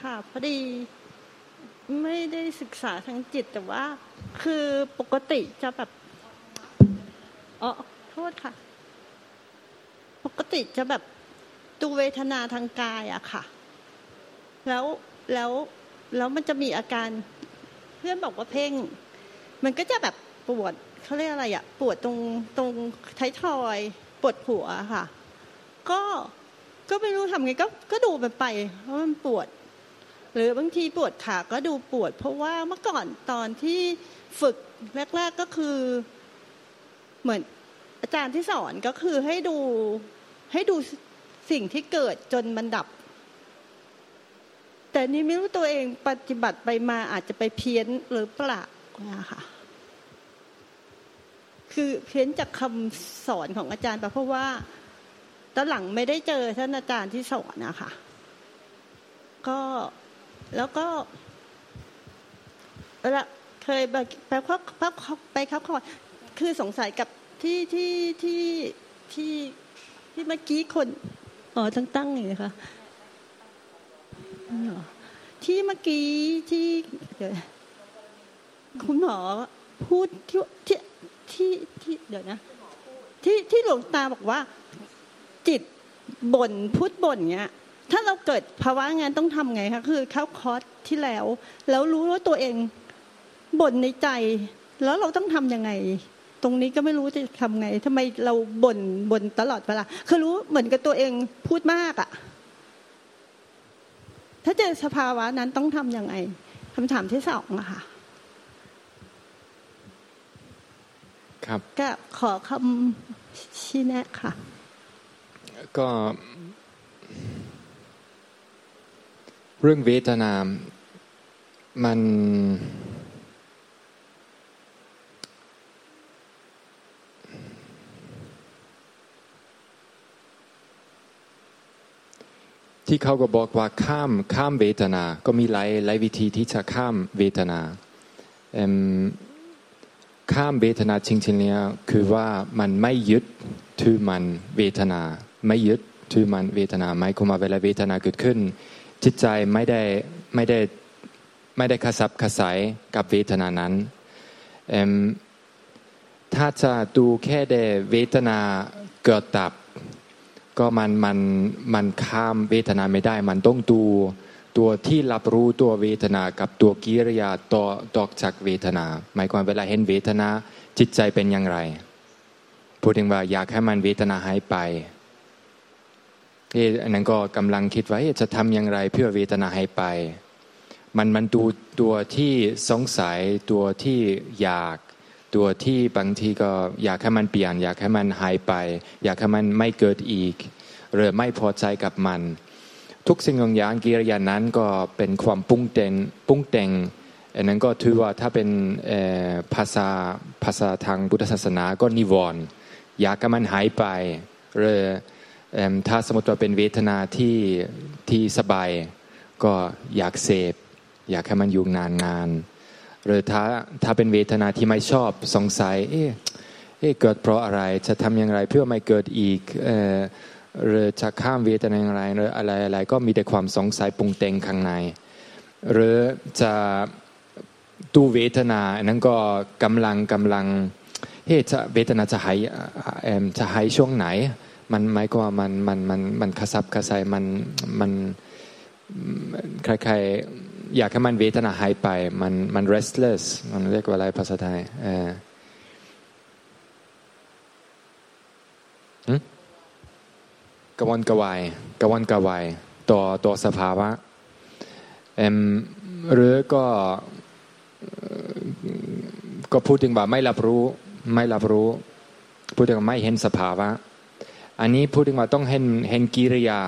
ค่ะพอดีไม่ได้ศึกษาทางจิตแต่ว่า คือปกติจะแบบอ๋อโทษค่ะ ปกติจะแบบดูเวทนาทางกายอะค่ะ แล้วแล้วแล้วมันจะมีอาการ เพื่อนบอกว่าเพ่ง มันก็จะแบบปวดเขาเรียกอะไรอะปวดตรงตรงท้ายทอยปวดหัวค่ะ ก็ก็ไม่รู้ทำไงก็ก็ดูมันไปเพราะมันปวด หรือบางทีปวดขาก็ดูปวด เพราะว่าเมื่อก่อนตอนที่ฝึกแรก ๆก็คือ เหมือนอาจารย์ที่สอนก็คือให้ดูให้ดูสิ่งที่เกิดจนมันดับ แต่นี่ไม่รู้ตัวเองปฏิบัติไปมาอาจจะไปเพี้ยนหรือเปล่านะคะคือเพี้ยนจากคำสอนของอาจารย์เพราะว่าตอนหลังไม่ได้เจอท่านอาจารย์ที่สอนนะคะก็ แล้วก็แล้วเคยไปไปพักไปครับขอคือสงสัยกับที่ที่ที่ที่ที่เมื่อกี้คนอ๋อตั้งตั้งอย่างนี้ค่ะที่เมื่อกี้ที่คุณหมอพูดที่ที่ที่ที่เดี๋ยวนะ ที่ที่หลวงตาบอกว่า จิตบ่นพูดบ่นเงี้ย ถ้าเราเกิดภาวะงานต้องทำไงคะคือเข้าคอร์สที่แล้ว แล้วรู้ว่าตัวเองบ่นในใจ แล้วเราต้องทํำยังไง ตรงนี้ก็ไม่รู้จะทำไงทำไมเราบ่นบ่นตลอดเวลาคือรู้เหมือนกับตัวเองพูดมากอะ่ะถ้าเจอสภาวะนั้นต้องทํำยังไงคำถามที่สองอะค่ะครับก็ขอคำชี้แนะค่ะ ก็ เรื่องเวทนา มัน ที่เขาก็บอกว่าข้ามข้ามเวทนา ก็มีหลายหลายวิธีที่จะข้ามเวทนา ข้ามเวทนาจริงๆเนี่ยคือว่ามันไม่ยึดถือมันเวทนา ไม่ยึดถือมันเวทนาไม่ความว่าเวลาเวทนาเกิดขึ้น จิตใจไม่ได้ไม่ได้ไม่ได้ขสับขสายกับเวทนานั้นถ้าจะดูแค่ได้เวทนาเกิดดับ ก็มันมันมันข้ามเวทนาไม่ได้ มันต้องดูตัวที่รับรู้ตัวเวทนากับตัวกิริยาต่อดอกจากเวทนา หมายความเวลาเห็นเวทนาจิตใจเป็นอย่างไร พูดถึงว่าอยากให้มันเวทนาหายไป อันนั้นก็กำลังคิดว่าจะทำอย่างไรเพื่อเวทนาหายไป มันมันดูตัวที่สงสัยตัวที่อยาก ตัวที่บางทีก็อยากให้มันเปลี่ยน อยากให้มันหายไป อยากให้มันไม่เกิดอีก หรือไม่พอใจกับมัน ทุกสิ่งอย่างกิริยานั้นก็เป็นความปุ้งเต็งปุ้งเต็งอันนั้นก็ถือว่าถ้าเป็นภาษาภาษาทางพุทธศาสนาก็นิวรณ์อยากให้มันหายไปหรือ ถ้าสมมติว่าเป็นเวทนาที่ที่สบาย ก็อยากเสพ อยากให้มันอยู่นานงานหรือถ้าถ้าเป็นเวทนาที่ไม่ชอบสงสัย เอ๊ะเอ๊ะเกิดเพราะอะไรจะทำอย่างไรเพื่อไม่เกิดอีกหรือจะข้ามเวทนาอย่างไรหรืออะไรอะไรก็มีแต่ความสงสัยปรุงแต่งข้างใน หรือจะตูเวทนาอันนั้นก็กำลังกำลังเฮ้จะเวทนาจะหายจะหายช่วงไหน มันหมายก็ว่ามันมันมันมันขสับขสายมันมันใครๆอยากให้มันเวทนาหายไป มันมัน restless มันเรียกว่าอะไรภาษาไทยเออกวนกวายกวนกวายต่อต่อสภาวะเอ็มหรือก็ก็พูดถึงว่าไม่รับรู้ไม่รับรู้ พูดถึงไม่เห็นสภาวะ อันนี้พูดถึงว่าต้องเห็นเห็นกิริยา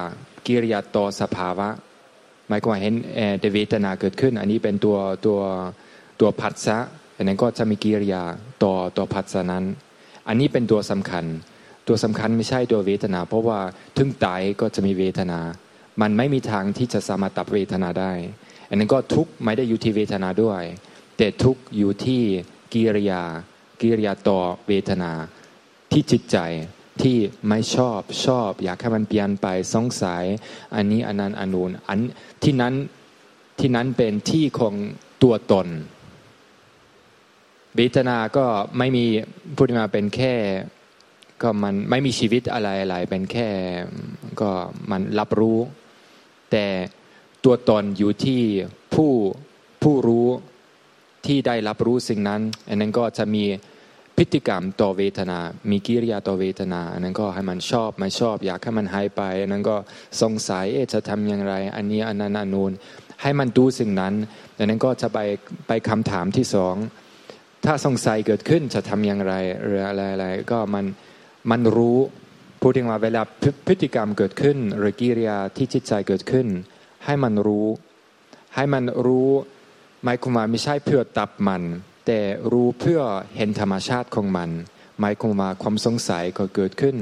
กิริยาต่อสภาวะ หมายความเห็นเดเวทนาเกิดขึ้น อันนี้เป็นตัวตัวตัวผัสสะอันนั้นก็จะมีกิริยาต่อต่อผัสสะนั้น อันนี้เป็นตัวสำคัญ ตัวสำคัญไม่ใช่ตัวเวทนา เพราะว่าถึงตายก็จะมีเวทนา มันไม่มีทางที่จะสามารถตัดเวทนาได้ อันนั้นก็ทุกไม่ได้อยู่ที่เวทนาด้วย แต่ทุกอยู่ที่กิริยากิริยาต่อเวทนาที่จิตใจ ที่ไม่ชอบชอบ อยากให้มันเปลี่ยนไปสงสัย อันนี้อันนั้นอันนู้นอันที่นั้นที่นั้นเป็นที่ของตัวตนเวทนาก็ไม่มีพูดมาเป็นแค่ ก็มันไม่มีชีวิตอะไรอะไรเป็นแค่ ก็มันรับรู้ แต่ตัวตนอยู่ที่ผู้ผู้รู้ที่ได้รับรู้สิ่งนั้น อันนั้นก็จะมี พฤติกรรมต่อเวทนา มีกิริยาต่อเวทนาอันนั้นก็ให้มันชอบไม่ชอบ อยากให้มันหายไปอันนั้นก็สงสัยจะทำอย่างไร อันนี้อันนั้นอันนู้นให้มันดูสิ่งนั้นอันนั้นก็จะไปไปคำถามที่สองถ้าสงสัยเกิดขึ้นจะทำอย่างไรหรืออะไรอะไรก็มันมันรู้พูดถึงว่าเวลาพฤติกรรมเกิดขึ้น หรือกิริยาที่จิตใจเกิดขึ้น ให้มันรู้ ให้มันรู้หมายความว่าไม่ใช่เพื่อตับมัน แต่รู้เพื่อเห็นธรรมชาติของมัน หมายความว่าความสงสัยก็เกิดขึ้น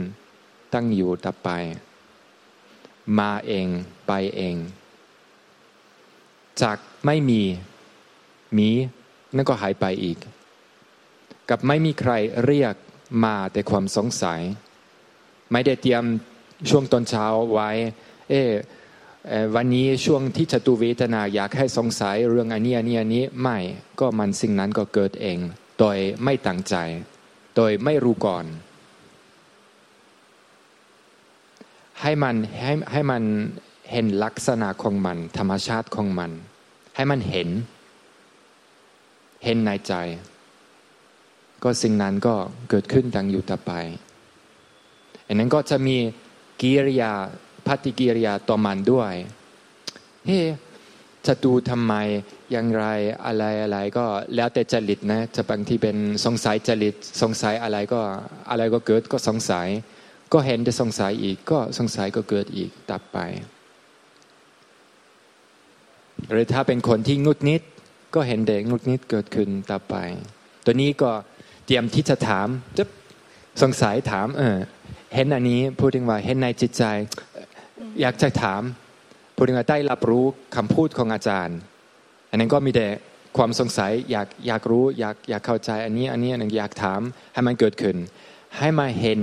ตั้งอยู่ตับไป มาเองไปเอง จากไม่มีมีนั่นก็หายไปอีก กับไม่มีใครเรียกมาแต่ความสงสัย ไม่ได้เตรียมช่วงตอนเช้าไว้ เอ๊ วันนี้ช่วงที่จตุเวทนาอยากให้สงสัยเรื่องอันนี้อันนี้อันนี้ไม่ก็มันสิ่งนั้นก็เกิดเอง โดยไม่ตั้งใจ โดยไม่รู้ก่อน ให้มันให้ให้มันเห็นลักษณะของมัน ธรรมชาติของมัน ให้มันเห็น เห็นในใจ ก็สิ่งนั้นก็เกิดขึ้นดังอยู่ต่อไปอันนั้นก็จะมีกิริยา ปฏิกิริยาต่อมันด้วยเฮ้จะดูทำไมอย่างไรอะไรอะไรก็แล้วแต่จริตนะจะบางทีเป็นสงสัยจริตสงสัยอะไรก็อะไรก็เกิดก็สงสัย ก็เห็นจะสงสัยอีกก็สงสัยก็เกิดอีกตับไป หรือถ้าเป็นคนที่งุดนิด ก็เห็นเด็กงุดนิดเกิดขึ้นตับไป ตัวนี้ก็เตรียมที่จะถามจะสงสัยถามเออเห็นอันนี้พูดถึงว่าเห็นในจิตใจ อยากจะถามพูดถึงได้รับรู้คำพูดของอาจารย์ อันนั้นก็มีแต่ความสงสัยอยากอยากรู้อยากอยากเข้าใจอันนี้อันนี้อันนึงอยากถามให้มันเกิดขึ้น ให้มาเห็น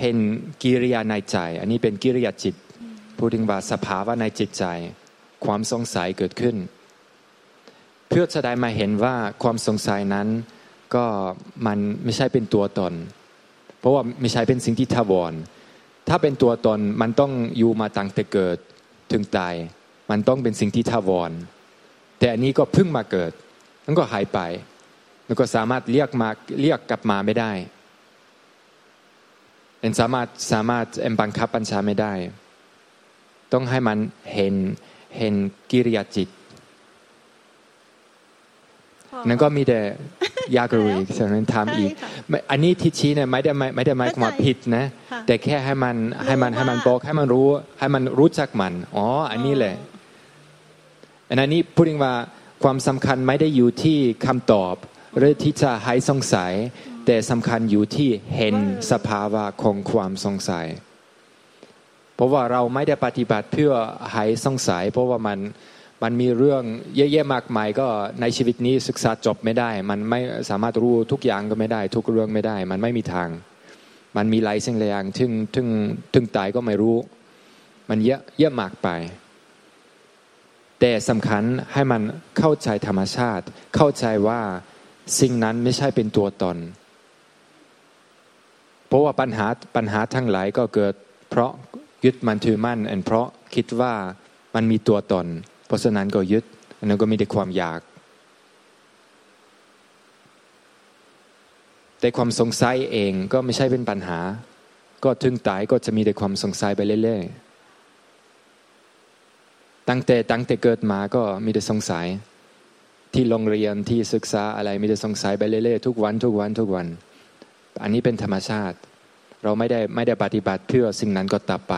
เห็นกิริยาในใจ อันนี้เป็นกิริยาจิตพูดถึงว่าสภาวะในจิตใจ ความสงสัยเกิดขึ้น เพื่อจะได้มาเห็นว่าความสงสัยนั้นก็มันไม่ใช่เป็นตัวตน เพราะว่าไม่ใช่เป็นสิ่งที่ทวร ถ้าเป็นตัวตนมันต้องอยู่มาตั้งแต่เกิดถึงตาย มันต้องเป็นสิ่งที่ทาวร แต่อันนี้ก็เพิ่งมาเกิดมันก็หายไป มันก็สามารถเรียกมาเรียกกลับมาไม่ได้เป็นสามารถสามารถเอ็มบังคับบัญชาไม่ได้ ต้องให้มันเห็นเห็นกิริยาจิต นั่นก็มีแต่ ยากรู้อีกฉะนั้นทำอีก อันนี้ทิชี้เนี่ยไม่ได้ไม่ได้หมายความว่าผิดนะ แต่แค่ให้มันให้มันให้มันบอกให้มันรู้ให้มันรู้จักมันอ๋ออันนี้แหละอันนี้พูดถึงว่าความสำคัญไม่ได้อยู่ที่คำตอบ หรือที่จะหายสงสัย แต่สำคัญอยู่ที่เห็นสภาวะของความสงสัย เพราะว่าเราไม่ได้ปฏิบัติเพื่อหายสงสัย เพราะว่ามัน มันมีเรื่องเยอะแยะมากมายก็ในชีวิตนี้ศึกษาจบไม่ได้ มันไม่สามารถรู้ทุกอย่างก็ไม่ได้ ทุกเรื่องไม่ได้ มันไม่มีทาง มันมีหลายสิ่งหลายอย่างถึงถึงถึงตายก็ไม่รู้ มันเยอะเยอะมากไป แต่สำคัญให้มันเข้าใจธรรมชาติ เข้าใจว่าสิ่งนั้นไม่ใช่เป็นตัวตน เพราะว่าปัญหาปัญหาทั้งหลายก็เกิด เพราะยึดมันถือมั่นเพราะคิดว่ามันมีตัวตน เพราะฉะนั้นก็ยึดอันนั้นก็มีแต่ความอยาก แต่ความสงสัยเองก็ไม่ใช่เป็นปัญหา ก็ถึงตายก็จะมีแต่ความสงสัยไปเรื่อยๆตั้งแต่ตั้งแต่เกิดมาก็มีแต่สงสัย ที่โรงเรียนที่ศึกษาอะไรมีแต่สงสัยไปเรื่อยๆทุกวันทุกวันทุกวัน อันนี้เป็นธรรมชาติเราไม่ได้ไม่ได้ปฏิบัติเพื่อสิ่งนั้นก็ตับไป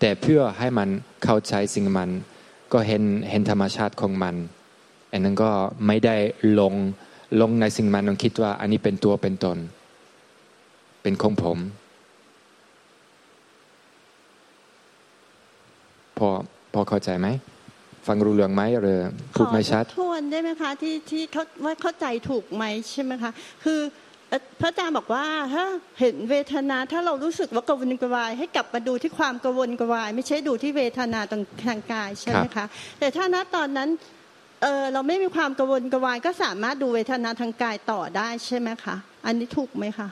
แต่เพื่อให้มันเข้าใจสิ่งมัน ก็เห็นเห็นธรรมชาติของมัน อันนั้นก็ไม่ได้ลงลงในสิ่งมันต้องคิดว่า อันนี้เป็นตัวเป็นตน เป็นของผมพอพอเข้าใจไหมฟังรู้เรื่องไหมหรือพูดไม่ชัดทวนได้ไหมคะที่ที่เขาว่าเข้าใจถูกไหมใช่ไหมคะ คือ พระอาจารย์บอกว่าถ้าเห็นเวทนาถ้าเรารู้สึกว่ากระวนกระวาย ให้กลับมาดูที่ความกระวนกระวาย ไม่ใช่ดูที่เวทนาตรงทางกายใช่ไหมคะแต่ถ้าณตอนนั้นเออเราไม่มีความกระวนกระวาย ก็สามารถดูเวทนาทางกายต่อได้ใช่ไหมคะอันนี้ถูกไหมคะ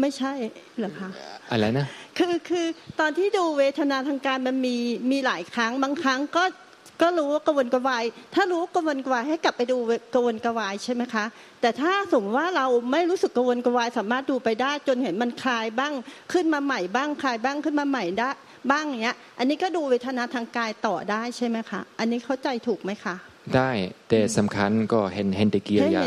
ไม่ใช่เหรอคะอะไรนะคือคือตอนที่ดูเวทนาทางกายมันมีมีหลายครั้งบางครั้งก็ ก็รู้ว่ากระวนกระวาย ถ้ารู้กระวนกระวายให้กลับไปดูกระวนกระวายใช่ไหมคะ แต่ถ้าสมมติว่าเราไม่รู้สึกกระวนกระวาย สามารถดูไปได้จนเห็นมันคลายบ้างขึ้นมาใหม่บ้างคลายบ้างขึ้นมาใหม่ได้บ้างเนี้ย อันนี้ก็ดูเวทนาทางกายต่อได้ใช่ไหมคะ อันนี้เข้าใจถูกไหมคะ ได้แต่สำคัญก็เห็นเห็นตะกิริยา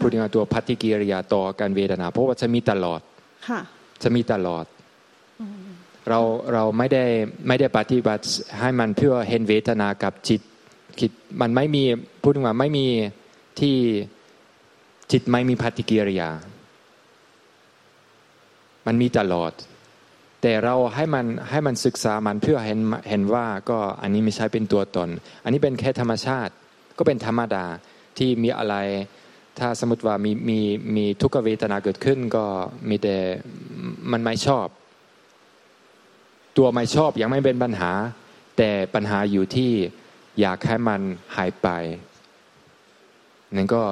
พูดง่ายตัวพัติกิริยาต่อการเวทนา เพราะว่าจะมีตลอดค่ะจะมีตลอด เราเราไม่ได้ไม่ได้ปฏิบัติให้มันเพื่อเห็นเวทนากับจิตคิดมันไม่มีพูดถึงว่าไม่มีที่จิตไม่มีปฏิกิริยา มันมีตลอด แต่เราให้มันให้มันศึกษามันเพื่อเห็นเห็นว่าก็อันนี้ไม่ใช่เป็นตัวตน อันนี้เป็นแค่ธรรมชาติ ก็เป็นธรรมดาที่มีอะไรถ้าสมมติว่ามีมีมีทุกขเวทนาเกิดขึ้นก็มีแต่มันไม่ชอบ ตัวไม่ชอบยังไม่เป็นปัญหา แต่ปัญหาอยู่ที่อยากให้มันหายไปนั่นก็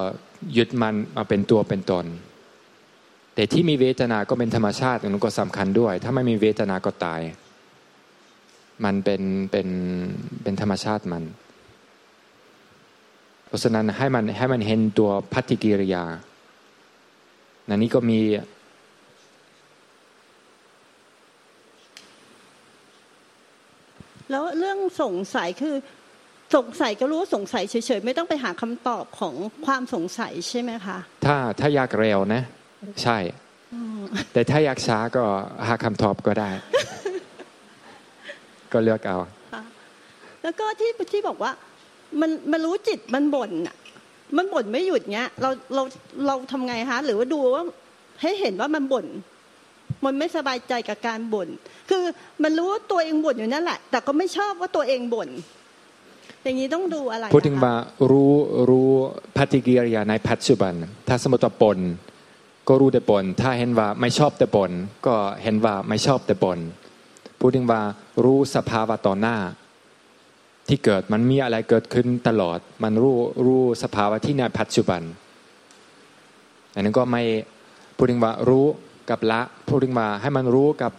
ยึดมันมาเป็นตัวเป็นตน แต่ที่มีเวทนา ก็เป็นธรรมชาตินั่นก็สำคัญด้วย ถ้าไม่มีเวทนาก็ตาย มันเป็นเป็นเป็นธรรมชาติมัน เพราะฉะนั้นให้มันให้มันเห็นตัวพัติกิริยานั่นนี้ก็มี แล้วเรื่องสงสัยคือสงสัยก็รู้สงสัยเฉยๆ ไม่ต้องไปหาคำตอบของความสงสัยใช่ไหมคะ ถ้าถ้าอยากเร็วนะ ใช่ แต่ถ้าอยากช้าก็หาคำตอบก็ได้ ก็เลือกเอาแล้วก็ที่ที่บอกว่า มันมันรู้จิตมันบ่นอะ มันบ่นไม่หยุดเงี้ย เราเราเราทำไงคะหรือว่าดูว่าให้เห็นว่ามันบ่น มันไม่สบายใจกับการบ่น คือมันรู้ว่าตัวเองบ่นอยู่นั่นแหละ แต่ก็ไม่ชอบว่าตัวเองบ่น อย่างนี้ต้องดูอะไรพูดถึงมารู้รู้ปฏิกิริยาในปัจจุบัน ถ้าสมมติว่าปนก็รู้แต่ปนถ้าเห็นว่าไม่ชอบแต่ปนก็เห็นว่าไม่ชอบแต่ปนพูดถึงว่ารู้สภาวะต่อหน้าที่เกิดมันมีอะไรเกิดขึ้นตลอด มันรู้รู้สภาวะที่ในปัจจุบันอันนั้นก็ไม่พูดถึงว่ารู้ กับละพูดถึงมาให้มันรู้กับ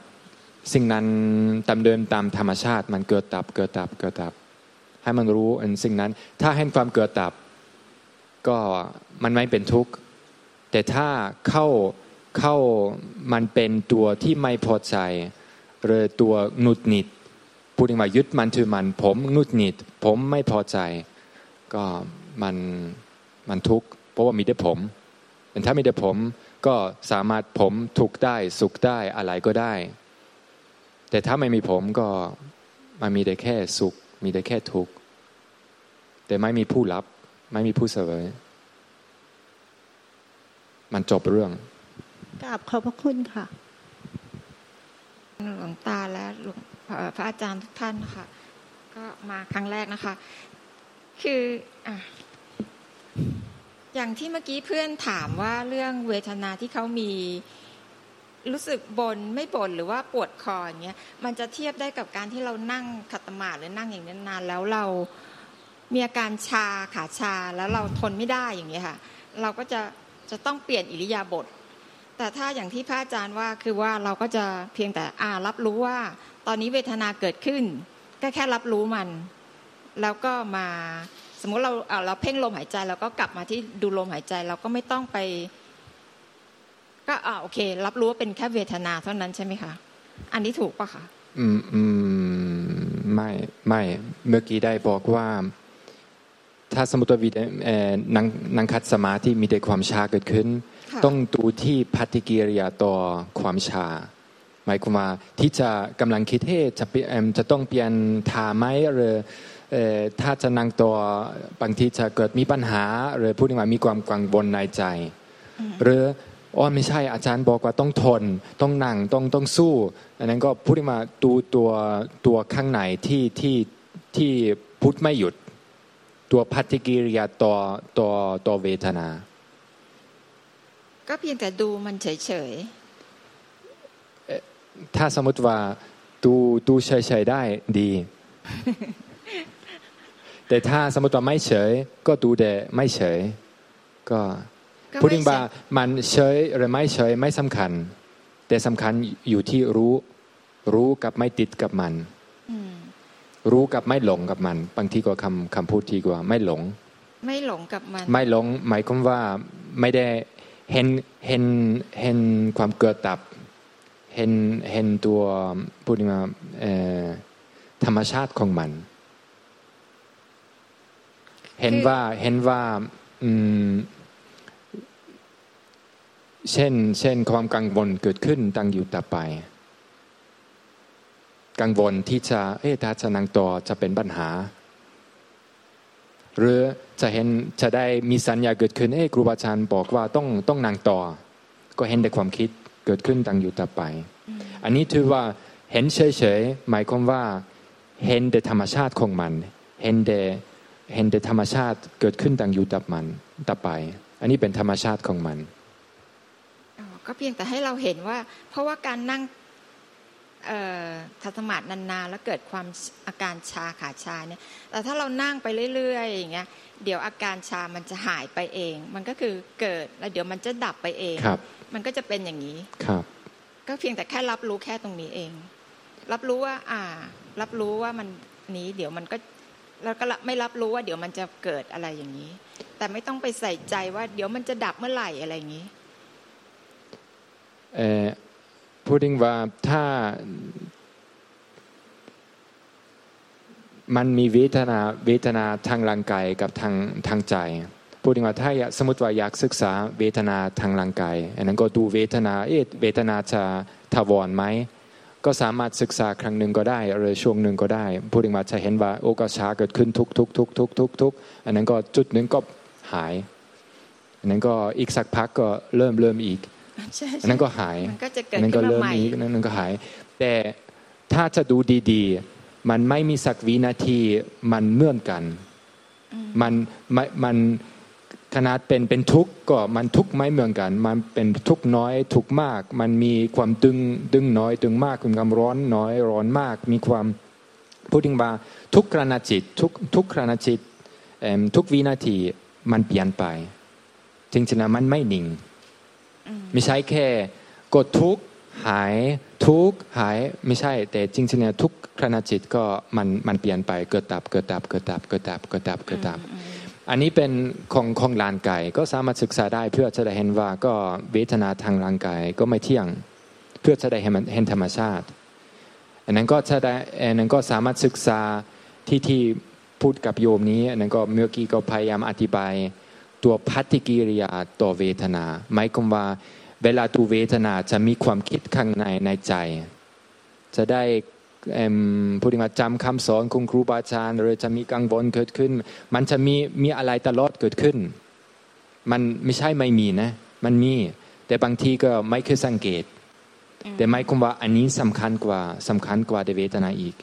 สิ่งนั้นตามเดิมตามธรรมชาติ มันเกิดดับเกิดดับเกิดดับ ให้มันรู้อันสิ่งนั้น ถ้าเห็นความเกิดดับ ก็มันไม่เป็นทุกข์แต่ถ้าเข้าเข้ามันเป็นตัวที่ไม่พอใจหรือตัวหนุดหนิดพูดถึงว่ายึดมันถือมัน ผมหนุดหนิด ผมไม่พอใจ ก็มันมันทุกข์เพราะว่ามีแต่ผมแต่ถ้ามีแต่ผม ก็สามารถผมทุกได้สุขได้อะไรก็ได้ แต่ถ้าไม่มีผมก็มันมีแต่แค่สุข มีแต่แค่ทุกข์แต่ไม่มีผู้รับ ไม่มีผู้เสวยมันจบเรื่องกราบขอบพระคุณค่ะ หลวงตาและหลวงพระอาจารย์ทุกท่านนะคะก็มาครั้งแรกนะคะ คืออะ อย่างที่เมื่อกี้เพื่อนถามว่าเรื่องเวทนาที่เขามีรู้สึกบนไม่บนหรือว่าปวดคออย่างเงี้ยมันจะเทียบได้กับการที่เรานั่งขัดสมาธิหรือนั่งอย่างนี้นานแล้วเรามีอาการชาขาชาแล้วเราทนไม่ได้อย่างเงี้ยค่ะ เราก็จะจะต้องเปลี่ยนอิริยาบถแต่ถ้าอย่างที่พระอาจารย์ว่าคือว่าเราก็จะเพียงแต่อ่ารับรู้ว่า ตอนนี้เวทนาเกิดขึ้น ก็แค่รับรู้มัน แล้วก็มา มมติเราเราเพ่งลมหายใจเราก็กลับมาที่ดูลมหายใจเราก็ไม่ต้องไป ก็อ่าโอเค รับรู้ว่าเป็นแค่เวทนาเท่านั้นใช่ไหมคะอันนี้ถูกปะคะอืมอืมไม่ไม่เมื่อกี้ได้บอกว่า ถ้าสมมติว่าวินังนังคัดสมาธิมีแต่ความชาเกิดขึ้น ต้องดูที่ปฏิกิริยาต่อความชาหมายความว่าที่จะกำลังคิดเฮ้จะจะต้องเปลี่ยนทาไหมหรือ ถ้าจะนั่งตัวบางทีจะเกิดมีปัญหา หรือพูดง่ายมีความกังวลในใจ หรืออ๋อไม่ใช่อาจารย์บอกว่าต้องทน ต้องนั่งต้องต้องสู้ อันนั้นก็พูดมาดูตัวตัวข้างในที่ที่ที่พูดไม่หยุด ตัวพัติกิริยาตัวตัวตัวเวทนา ก็เพียงแต่ดูมันเฉยถ้าสมมติว่าดูดูเฉยๆได้ดี แต่ถ้าสมมติว่าไม่เฉย ก็ดูแต่ไม่เฉย ก็ๆก็พูดไม่ถึงว่าใช่มันเฉยหรือไม่เฉยไม่สำคัญ แต่สำคัญอยู่ที่รู้ รู้กับไม่ติดกับมันอืมรู้กับไม่หลงกับมัน บางทีก็คำคำพูดทีกว่า ไม่หลง ไม่หลงกับมัน ไม่หลง หมายความว่าไม่ได้เห็นเห็นเห็นความเกิดดับ เห็นเห็นตัวพูดมาเอ่อธรรมชาติของมัน เห็นว่าเห็นว่าอืมเช่น เช่นความกังวลเกิดขึ้นตั้งอยู่ต่อไป กังวลที่จะเอ๊ะถ้าจะนั่งต่อจะเป็นปัญหา หรือจะเห็นจะได้มีสัญญาเกิดขึ้นเอ้ครูบาอาจารย์บอกว่าต้องต้องนางต่อ ก็เห็นแต่ความคิดเกิดขึ้นตั้งอยู่ต่อไป อันนี้ถือว่าเห็นเฉยๆหมายความว่า เห็นแต่ธรรมชาติของมัน เห็นแต่ เห็นแต่ธรรมชาติเกิดขึ้นตั้งอยู่ต่อมันต่อไป อันนี้เป็นธรรมชาติของมันอ๋อก็เพียงแต่ให้เราเห็นว่า เพราะว่าการนั่งเอ่อทัศมาธินานๆแล้วเกิดความอาการชาขาชาเนี่ยแต่ถ้าเรานั่งไปเรื่อยๆอย่างเงี้ยเดี๋ยวอาการชามันจะหายไปเอง มันก็คือเกิดแล้วเดี๋ยวมันจะดับไปเองครับมันก็จะเป็นอย่างนี้ครับ ก็เพียงแต่แค่รับรู้แค่ตรงนี้เอง รับรู้ว่า อ่า รับรู้ว่ามันนี้ เดี๋ยวมันก็ แล้วก็ไม่รับรู้ว่าเดี๋ยวมันจะเกิดอะไรอย่างนี้ แต่ไม่ต้องไปใส่ใจว่า เดี๋ยวมันจะดับเมื่อไหร่อะไรอย่างนี้เออพูดถึงว่าถ้ามันมีเวทนาเวทนาทางร่างกายกับทางทางใจพูดถึงว่าถ้าสมมติว่าอยากศึกษาเวทนาทางร่างกายอันนั้นก็ดูเวทนาเอเวทนาจะทาวรไหม ก็สามารถศึกษาครั้งหนึ่งก็ได้หรือช่วงหนึ่งก็ได้พูดถึงว่าจะเห็นว่าโอกาชาเกิดขึ้นทุกทุกทุกทุกทุกทุกอันนั้นก็จุดหนึ่งก็หาย อันนั้นก็อีกสักพักก็เริ่มเริ่มอีกใช่อันนั้นก็หายมันก็จะเกิดอันนั้นขึ้ก็นมาเริ่มใหม่อีกอันนั้นก็หาย แต่ถ้าจะดูดี ๆ มันไม่มีสักวินาทีมันเหมือนกัน มันมันมัน ขนาดเป็นเป็นทุกข์ก็มันทุกข์ไม่เหมือนกัน มันเป็นทุกข์น้อยทุกข์มาก มันมีความดึงดึงน้อยดึงมากมีความร้อนน้อยร้อนมาก มีความพูดถึงว่าทุกขณะจิตทุกทุกขณะจิตเอิ่มทุกวินาทีมันเปลี่ยนไปจริงๆแล้วมันไม่นิ่งไม่ใช่แค่กดทุกข์หายทุกข์หายไม่ใช่ แต่จริงๆเนี่ยทุกขณะจิตก็มันมันเปลี่ยนไปเกิดดับเกิดดับเกิดดับเกิดดับเกิดดับเกิดดับ อันนี้เป็นของของร่างกายก็สามารถศึกษาได้เพื่อจะได้เห็นว่าก็เวทนาทางร่างกายก็ไม่เที่ยง เพื่อจะได้เห็นเห็นธรรมชาติ อันนั้นก็จะได้อันนั้นก็สามารถศึกษาที่ที่พูดกับโยมนี้อันนั้นก็เมื่อกี้ก็พยายามอธิบาย ตัวปฏิกิริยาต่อเวทนาหมายความว่าเวลาดูเวทนาจะมีความคิดข้างในในใจ จะได้ เอิ่มพูดถึงว่าจำคำสอนของครูบาอาจารย์หรือจะมีกังวลเกิดขึ้น มันจะมีมีอะไรตลอดเกิดขึ้น มันไม่ใช่ไม่มีนะ มันมี แต่บางทีก็ไม่เคยสังเกต แต่หมายความว่าอันนี้สำคัญกว่าสำคัญกว่าในเวทนาอีก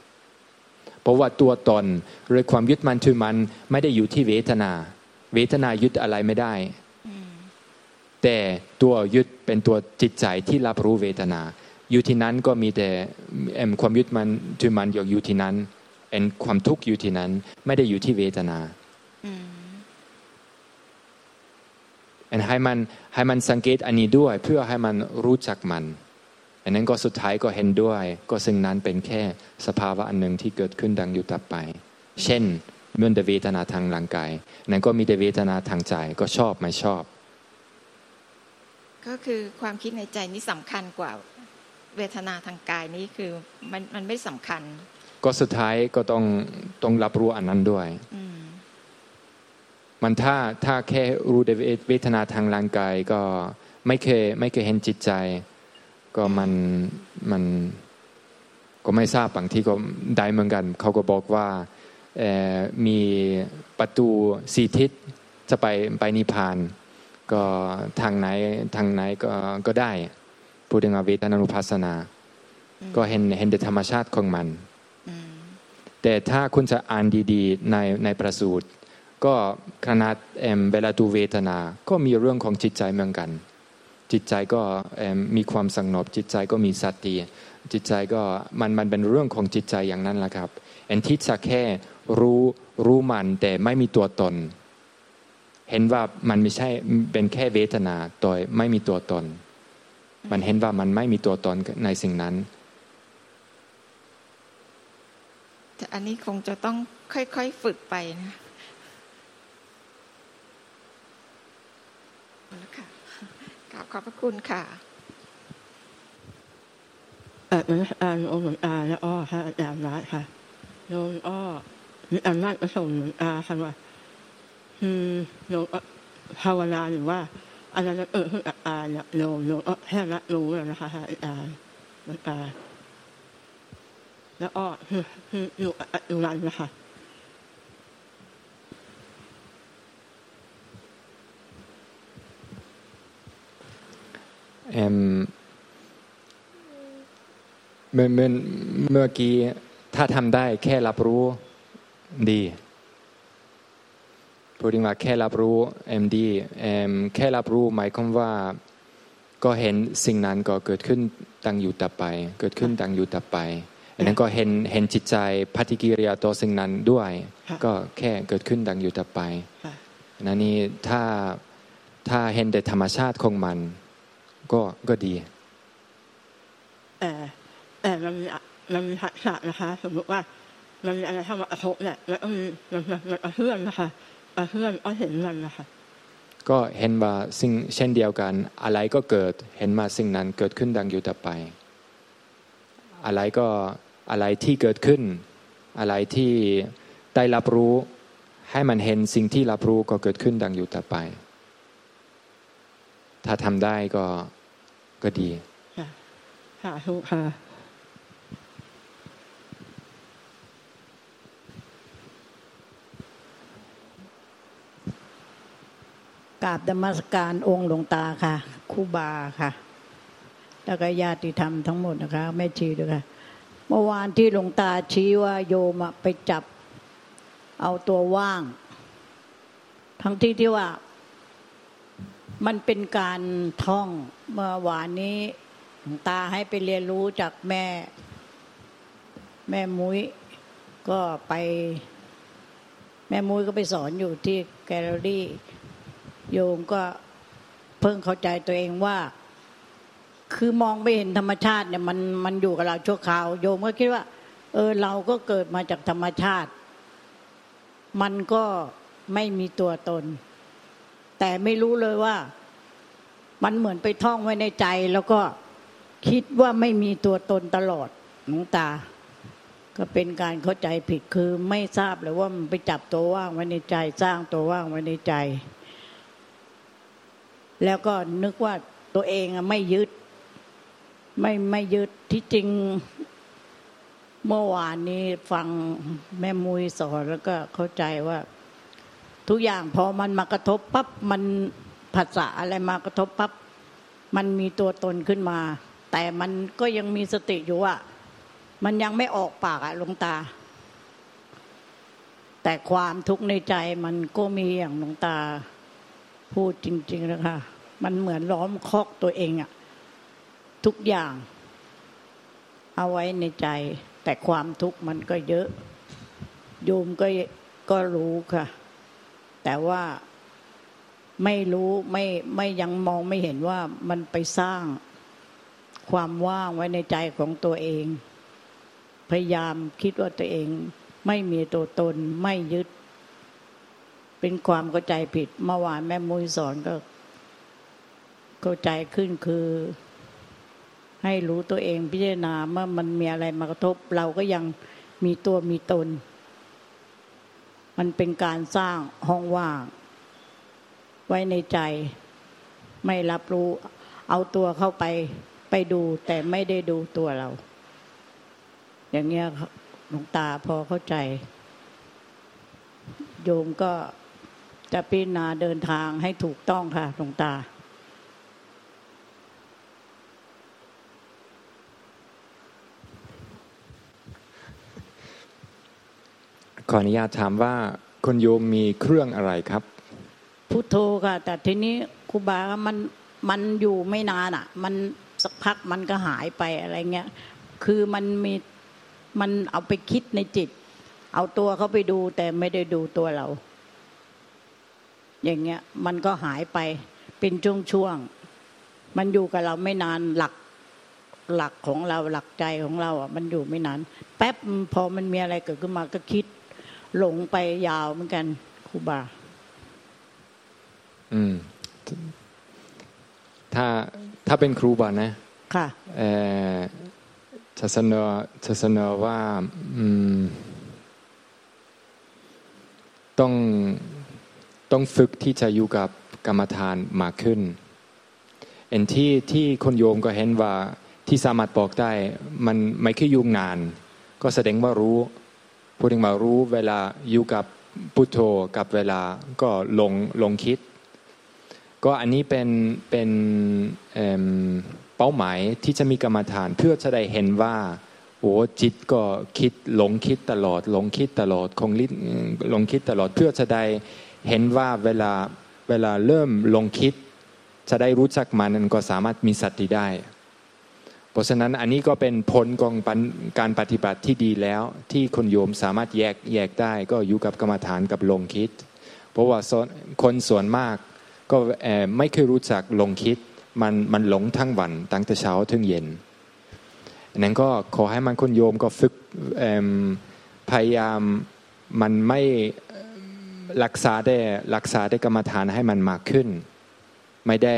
เพราะว่าตัวตนหรือความยึดมั่นถือมันไม่ได้อยู่ที่เวทนา เวทนายึดอะไรไม่ได้แต่ตัวยึดเป็นตัวจิตใจที่รับรู้เวทนา อยู่ที่นั้นก็มีแต่เอิ่มความยึดมันถือมันอยู่ที่นั้นเอ็นความทุกข์อยู่ที่นั้น ไม่ได้อยู่ที่เวทนาเอ็นให้มันให้มันสังเกตอันนี้ด้วย เพื่อให้มันรู้จักมันอันนั้นก็สุดท้ายก็เห็นด้วย ก็ซึ่งนั้นเป็นแค่สภาวะอันหนึ่งที่เกิดขึ้นดังอยู่ต่อไป เช่นเมื่อแต่เวทนาทางร่างกายนั้นก็มีแต่เวทนาทางใจก็ชอบไม่ชอบ ก็คือความคิดในใจนี่สำคัญกว่า เวทนาทางกายนี่คือมันมันไม่สำคัญ ก็สุดท้ายก็ต้องต้องรับรู้อันนั้นด้วยอืมมันถ้าถ้าแค่รู้แต่เวทนาทางร่างกายก็ไม่เคยไม่เคยเห็นจิตใจ ก็มันมันก็ไม่ทราบบางทีก็ได้เหมือนกัน เขาก็บอกว่าเอ่อมีประตูสีทิศจะไปไปนิพพาน ก็ทางไหนทางไหนก็ก็ได้ พูดถึงว่าเวทนานุปัสสนา ก็เห็นเห็นแต่ธรรมชาติของมันอืมแต่ถ้าคุณจะอ่านดีๆในในประสูตร ก็ขนาดเอ็มเวลาดูเวทนา ก็มีเรื่องของจิตใจเหมือนกัน จิตใจก็มีความสงบจิตใจก็มีสติจิตใจก็มันมันเป็นเรื่องของจิตใจอย่างนั้นแหละครับเอ็นที่จะแค่รู้รู้มันแต่ไม่มีตัวตน เห็นว่ามันไม่ใช่เป็นแค่เวทนาโดยไม่มีตัวตน มันเห็นว่ามันไม่มีตัวตนในสิ่งนั้นแต่อันนี้คงจะต้องค่อยๆฝึกไปนะค่ะกราบขอบพระคุณค่ะอ่านอ่านองค์อาและอ้อค่ะอาจารย์รัตค่ะโยมอ้อมีอำนาจประสงค์อาค่ะว่าคือโยมภาวนาหรือว่า อะไรจะเออขึ้นอาเนี่ยโยมโยมแค่ละรู้เลยนะคะอาจารย์อาจารแล้วอ้อคือคืออยู่อยู่รันนะคะเมื่อเมื่อเมื่อกี้ถ้าทำได้แค่รับรู้ดี พูดถึงว่าแค่รับรู้เอ็มดีเอ็มแค่รับรู้หมายความว่าก็เห็นสิ่งนั้นก็เกิดขึ้นตั้งอยู่ต่อไป เกิดขึ้นตั้งอยู่ต่อไปอันนั้นก็เห็นเห็นจิตใจปฏิกิริยาต่อสิ่งนั้นด้วย ก็แค่เกิดขึ้นตั้งอยู่ต่อไปนั่นนี่ถ้าถ้าเห็นแต่ธรรมชาติของมัน ก็ก็ดีแต่แต่เรามีเรามีทักษะนะคะ สมมติว่าเรามีอะไรทำมากระทบเนี่ยแล้วก็มีเราเราเพื่อนนะคะ เพื่อนก็เห็นมันนะคะก็เห็นว่าสิ่งเช่นเดียวกัน อะไรก็เกิดเห็นมาสิ่งนั้นเกิดขึ้นดังอยู่ต่อไป อะไรก็อะไรที่เกิดขึ้น อะไรที่ได้รับรู้ให้มันเห็นสิ่งที่รับรู้ก็เกิดขึ้นดังอยู่ต่อไป ถ้าทำได้ก็ก็ดีค่ะค่ะ กราบธรรมสการองค์หลวงตาค่ะคูบาค่ะ แล้วก็ญาติธรรมทั้งหมดนะคะแม่ชีด้วยค่ะ เมื่อวานที่หลวงตาชี้ว่าโยมไปจับเอาตัวว่าง ทั้งที่ที่ว่า มันเป็นการท่องเมื่อวานนี้หลวงตาให้ไปเรียนรู้จากแม่ แม่มุ้ยก็ไป แม่มุ้ยก็ไปสอนอยู่ที่แกลเลอรี่ โยมก็เพิ่งเข้าใจตัวเองว่า คือมองไม่เห็นธรรมชาติเนี่ยมันมันอยู่กับเราชั่วคราว โยมก็คิดว่า เออเราก็เกิดมาจากธรรมชาติ มันก็ไม่มีตัวตน แต่ไม่รู้เลยว่า มันเหมือนไปท่องไว้ในใจ แล้วก็คิดว่าไม่มีตัวตนตลอดหลวงตา ก็เป็นการเข้าใจผิดคือไม่ทราบเลยว่ามันไปจับตัวว่างไว้ในใจ สร้างตัวว่างไว้ในใจ แล้วก็นึกว่าตัวเองไม่ยึด ไม่ไม่ยึดที่จริง เมื่อวานนี้ฟังแม่มุยสอนแล้วก็เข้าใจว่า ทุกอย่างพอมันมากระทบปั๊บมันภาษาอะไรมากระทบปั๊บมันมีตัวตนขึ้นมา แต่มันก็ยังมีสติอยู่ว่ามันยังไม่ออกปากอะหลวงตา แต่ความทุกข์ในใจมันก็มีอย่างหลวงตา พูดจริงๆนะคะมันเหมือนล้อมคอกตัวเองอะทุกอย่าง เอาไว้ในใจ แต่ความทุกข์มันก็เยอะ โยมก็ก็รู้ค่ะ แต่ว่าไม่รู้ไม่ไม่ยังมองไม่เห็นว่ามันไปสร้างความว่างไว้ในใจของตัวเอง พยายามคิดว่าตัวเอง ไม่มีตัวตนไม่ยึด เป็นความเข้าใจผิด เมื่อวานแม่มุ้ยสอนก็ เข้าใจขึ้นคือ ให้รู้ตัวเองพิจารณาเมื่อมันมีอะไรมากระทบ เราก็ยังมีตัวมีตน มันเป็นการสร้างห้องว่าง ไว้ในใจ ไม่รับรู้ เอาตัวเข้าไปไปดูแต่ไม่ได้ดูตัวเรา อย่างเงี้ยหลวงตาพอเข้าใจ โยมก็ จะพิจารณาเดินทางให้ถูกต้องค่ะหลวงตา ขออนุญาตถามว่าคุณโยมมีเครื่องอะไรครับพุทโธค่ะ แต่ทีนี้ครูบามันมันอยู่ไม่นานอะ มันสักพักมันก็หายไปอะไรเงี้ย คือมันมีมันเอาไปคิดในจิต เอาตัวเขาไปดูแต่ไม่ได้ดูตัวเรา อย่างเงี้ยมันก็หายไปเป็นช่วงๆมันอยู่กับเราไม่นานหลักหลักของเราหลักใจของเราอะมันอยู่ไม่นาน แป๊บพอมันมีอะไรเกิดขึ้นมาก็คิด หลงไปยาวเหมือนกันครูบา อืม ถ้าถ้าเป็นครูบานะ ค่ะเอ่อจะเสนอจะเสนอว่า อืม ต้อง ต้องฝึกที่จะอยู่กับกรรมฐานมากขึ้นเอ็นที่ที่คนโยมก็เห็นว่าที่สามารถบอกได้มันไม่คือยุ่งนาน ก็แสดงว่ารู้พูดถึงว่ารู้เวลาอยู่กับพุทโธกับเวลาก็ลงลงคิด ก็อันนี้เป็นเป็นเเป้าหมายที่จะมีกรรมฐาน เพื่อจะได้เห็นว่าโอ้จิตก็คิดหลงคิดตลอดหลงคิดตลอดคงลิหลงคิดตลอดเพื่อจะได้ เห็นว่าเวลาเวลาเริ่มลงคิด จะได้รู้จักมันมันก็สามารถมีสติได้ เพราะฉะนั้นอันนี้ก็เป็นผลของการปฏิบัติที่ดีแล้ว ที่คนโยมสามารถแยกแยกได้ก็อยู่กับกรรมฐานกับลงคิด เพราะว่าคนส่วนมากก็ไม่เคยรู้จักลงคิดมันมันหลงทั้งวันตั้งแต่เช้าถึงเย็นนั้นก็ขอให้มันคนโยมก็ฝึกพยายามมันไม่ รักษาได้รักษาได้กรรมฐานให้มันมากขึ้น ไม่ได้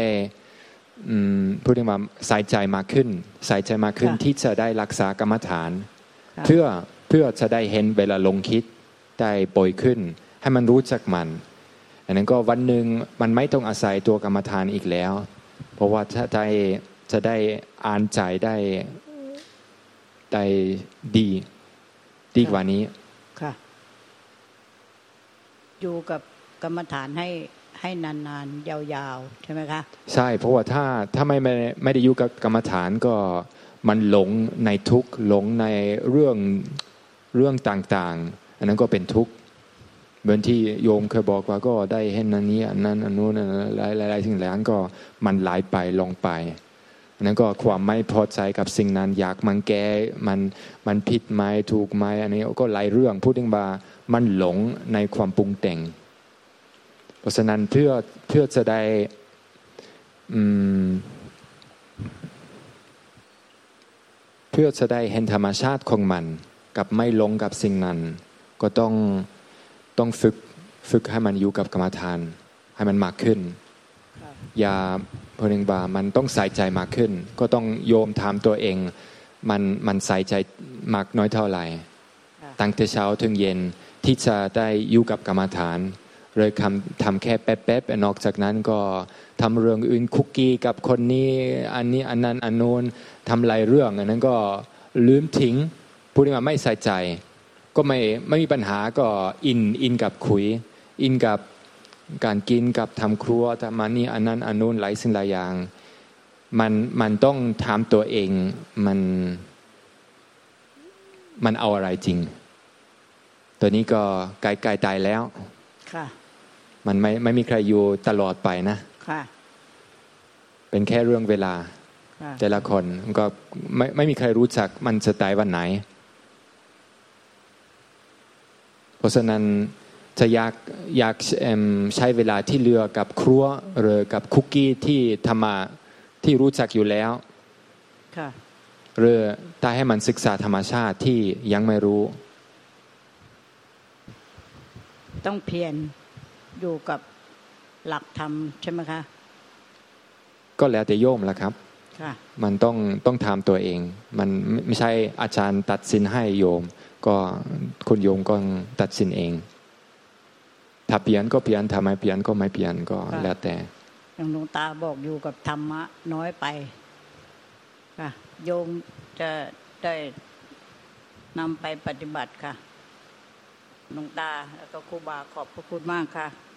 พูดถึงว่าใส่ใจมากขึ้น ใส่ใจมากขึ้นที่จะได้รักษากรรมฐาน เพื่อเพื่อจะได้เห็นเวลาลงคิดได้ป่อยขึ้น ให้มันรู้จักมันอันนั้นก็วันหนึ่งมันไม่ต้องอาศัยตัวกรรมฐานอีกแล้ว เพราะว่าถ้าได้จะได้อ่านใจได้ได้ดีดีกว่านี้ค่ะ อยู่กับกรรมฐานให้ให้นานๆ ยาวๆ ใช่ไหมคะ ใช่เพราะว่าถ้าถ้าไม่ไม่ไม่ได้อยู่กับกรรมฐานก็มันหลงในทุกหลงในเรื่องเรื่องต่างๆ อันนั้นก็เป็นทุกข์เหมือนที่โยมเคยบอกว่าก็ได้เห็นอันนี้อันนั้นอันนู้นหลายหลายสิ่งหลายอันก็มันไหลไปลงไปอันนั้นก็ความไม่พอใจกับสิ่งนั้นอยากมันแก้มันมันผิดไหมถูกไหมอันนี้ก็หลายเรื่องพูดถึงว่า มันหลงในความปรุงแต่ง เพราะฉะนั้นเพื่อเพื่อจะได้เพื่อจะได้เห็นธรรมชาติของมันกับไม่ลงกับสิ่งนั้น ก็ต้องต้องฝึกฝึกให้มันอยู่กับกรรมฐาน ให้มันมากขึ้น อย่าพนึงบามันต้องใส่ใจมากขึ้น ก็ต้องโยมถามตัวเอง มันมันใส่ใจมากน้อยเท่าไหร่ตั้งแต่เช้าถึงเย็น ที่จะได้อยู่กับกรรมฐานเลยทำทำแค่แป๊บๆนอกจากนั้นก็ทำเรื่องอื่นคุกกี้กับคนนี้อันนี้อันนั้นอันโน้นทำหลายเรื่องอันนั้นก็ลืมทิ้งพูดง่ายไม่ใส่ใจ ก็ไม่ไม่มีปัญหาก็อินอินกับคุย อินกับการกินกับทำครัวทำมันนี่อันนั้นอันโน้นหลายสิ่งหลายอย่างมันมันต้องถามตัวเองมันมันเอาอะไรจริง ตัวนี้ก็ไกลๆตายแล้ว ค่ะ มันไม่ไม่มีใครอยู่ตลอดไปนะค่ะ เป็นแค่เรื่องเวลา แต่ละคนก็ไม่ไม่มีใครรู้จักมันจะตายวันไหน เพราะฉะนั้นจะอยากอยากใช้เวลาที่เรือกับครัวหรือกับคุกกี้ที่ธรรมาที่รู้จักอยู่แล้วหรือถ้าให้มันศึกษาธรรมชาติที่ยังไม่รู้ ต้องเพียรอยู่กับหลักธรรมใช่ไหมคะ ก็แล้วแต่โยมละครับมันต้องต้องทำตัวเอง มันไม่ใช่อาจารย์ตัดสินให้โยม ก็คุณโยมก็ตัดสินเอง ถ้าเปลี่ยนก็เปลี่ยนถ้าไม่เปลี่ยนก็ไม่เปลี่ยนก็แล้วแต่อย่างหลวงตาบอกอยู่กับธรรมะน้อยไปค่ะโยมจะได้นำไปปฏิบัติค่ะ หลวงตาแล้วก็ครูบาขอบพระคุณมากค่ะ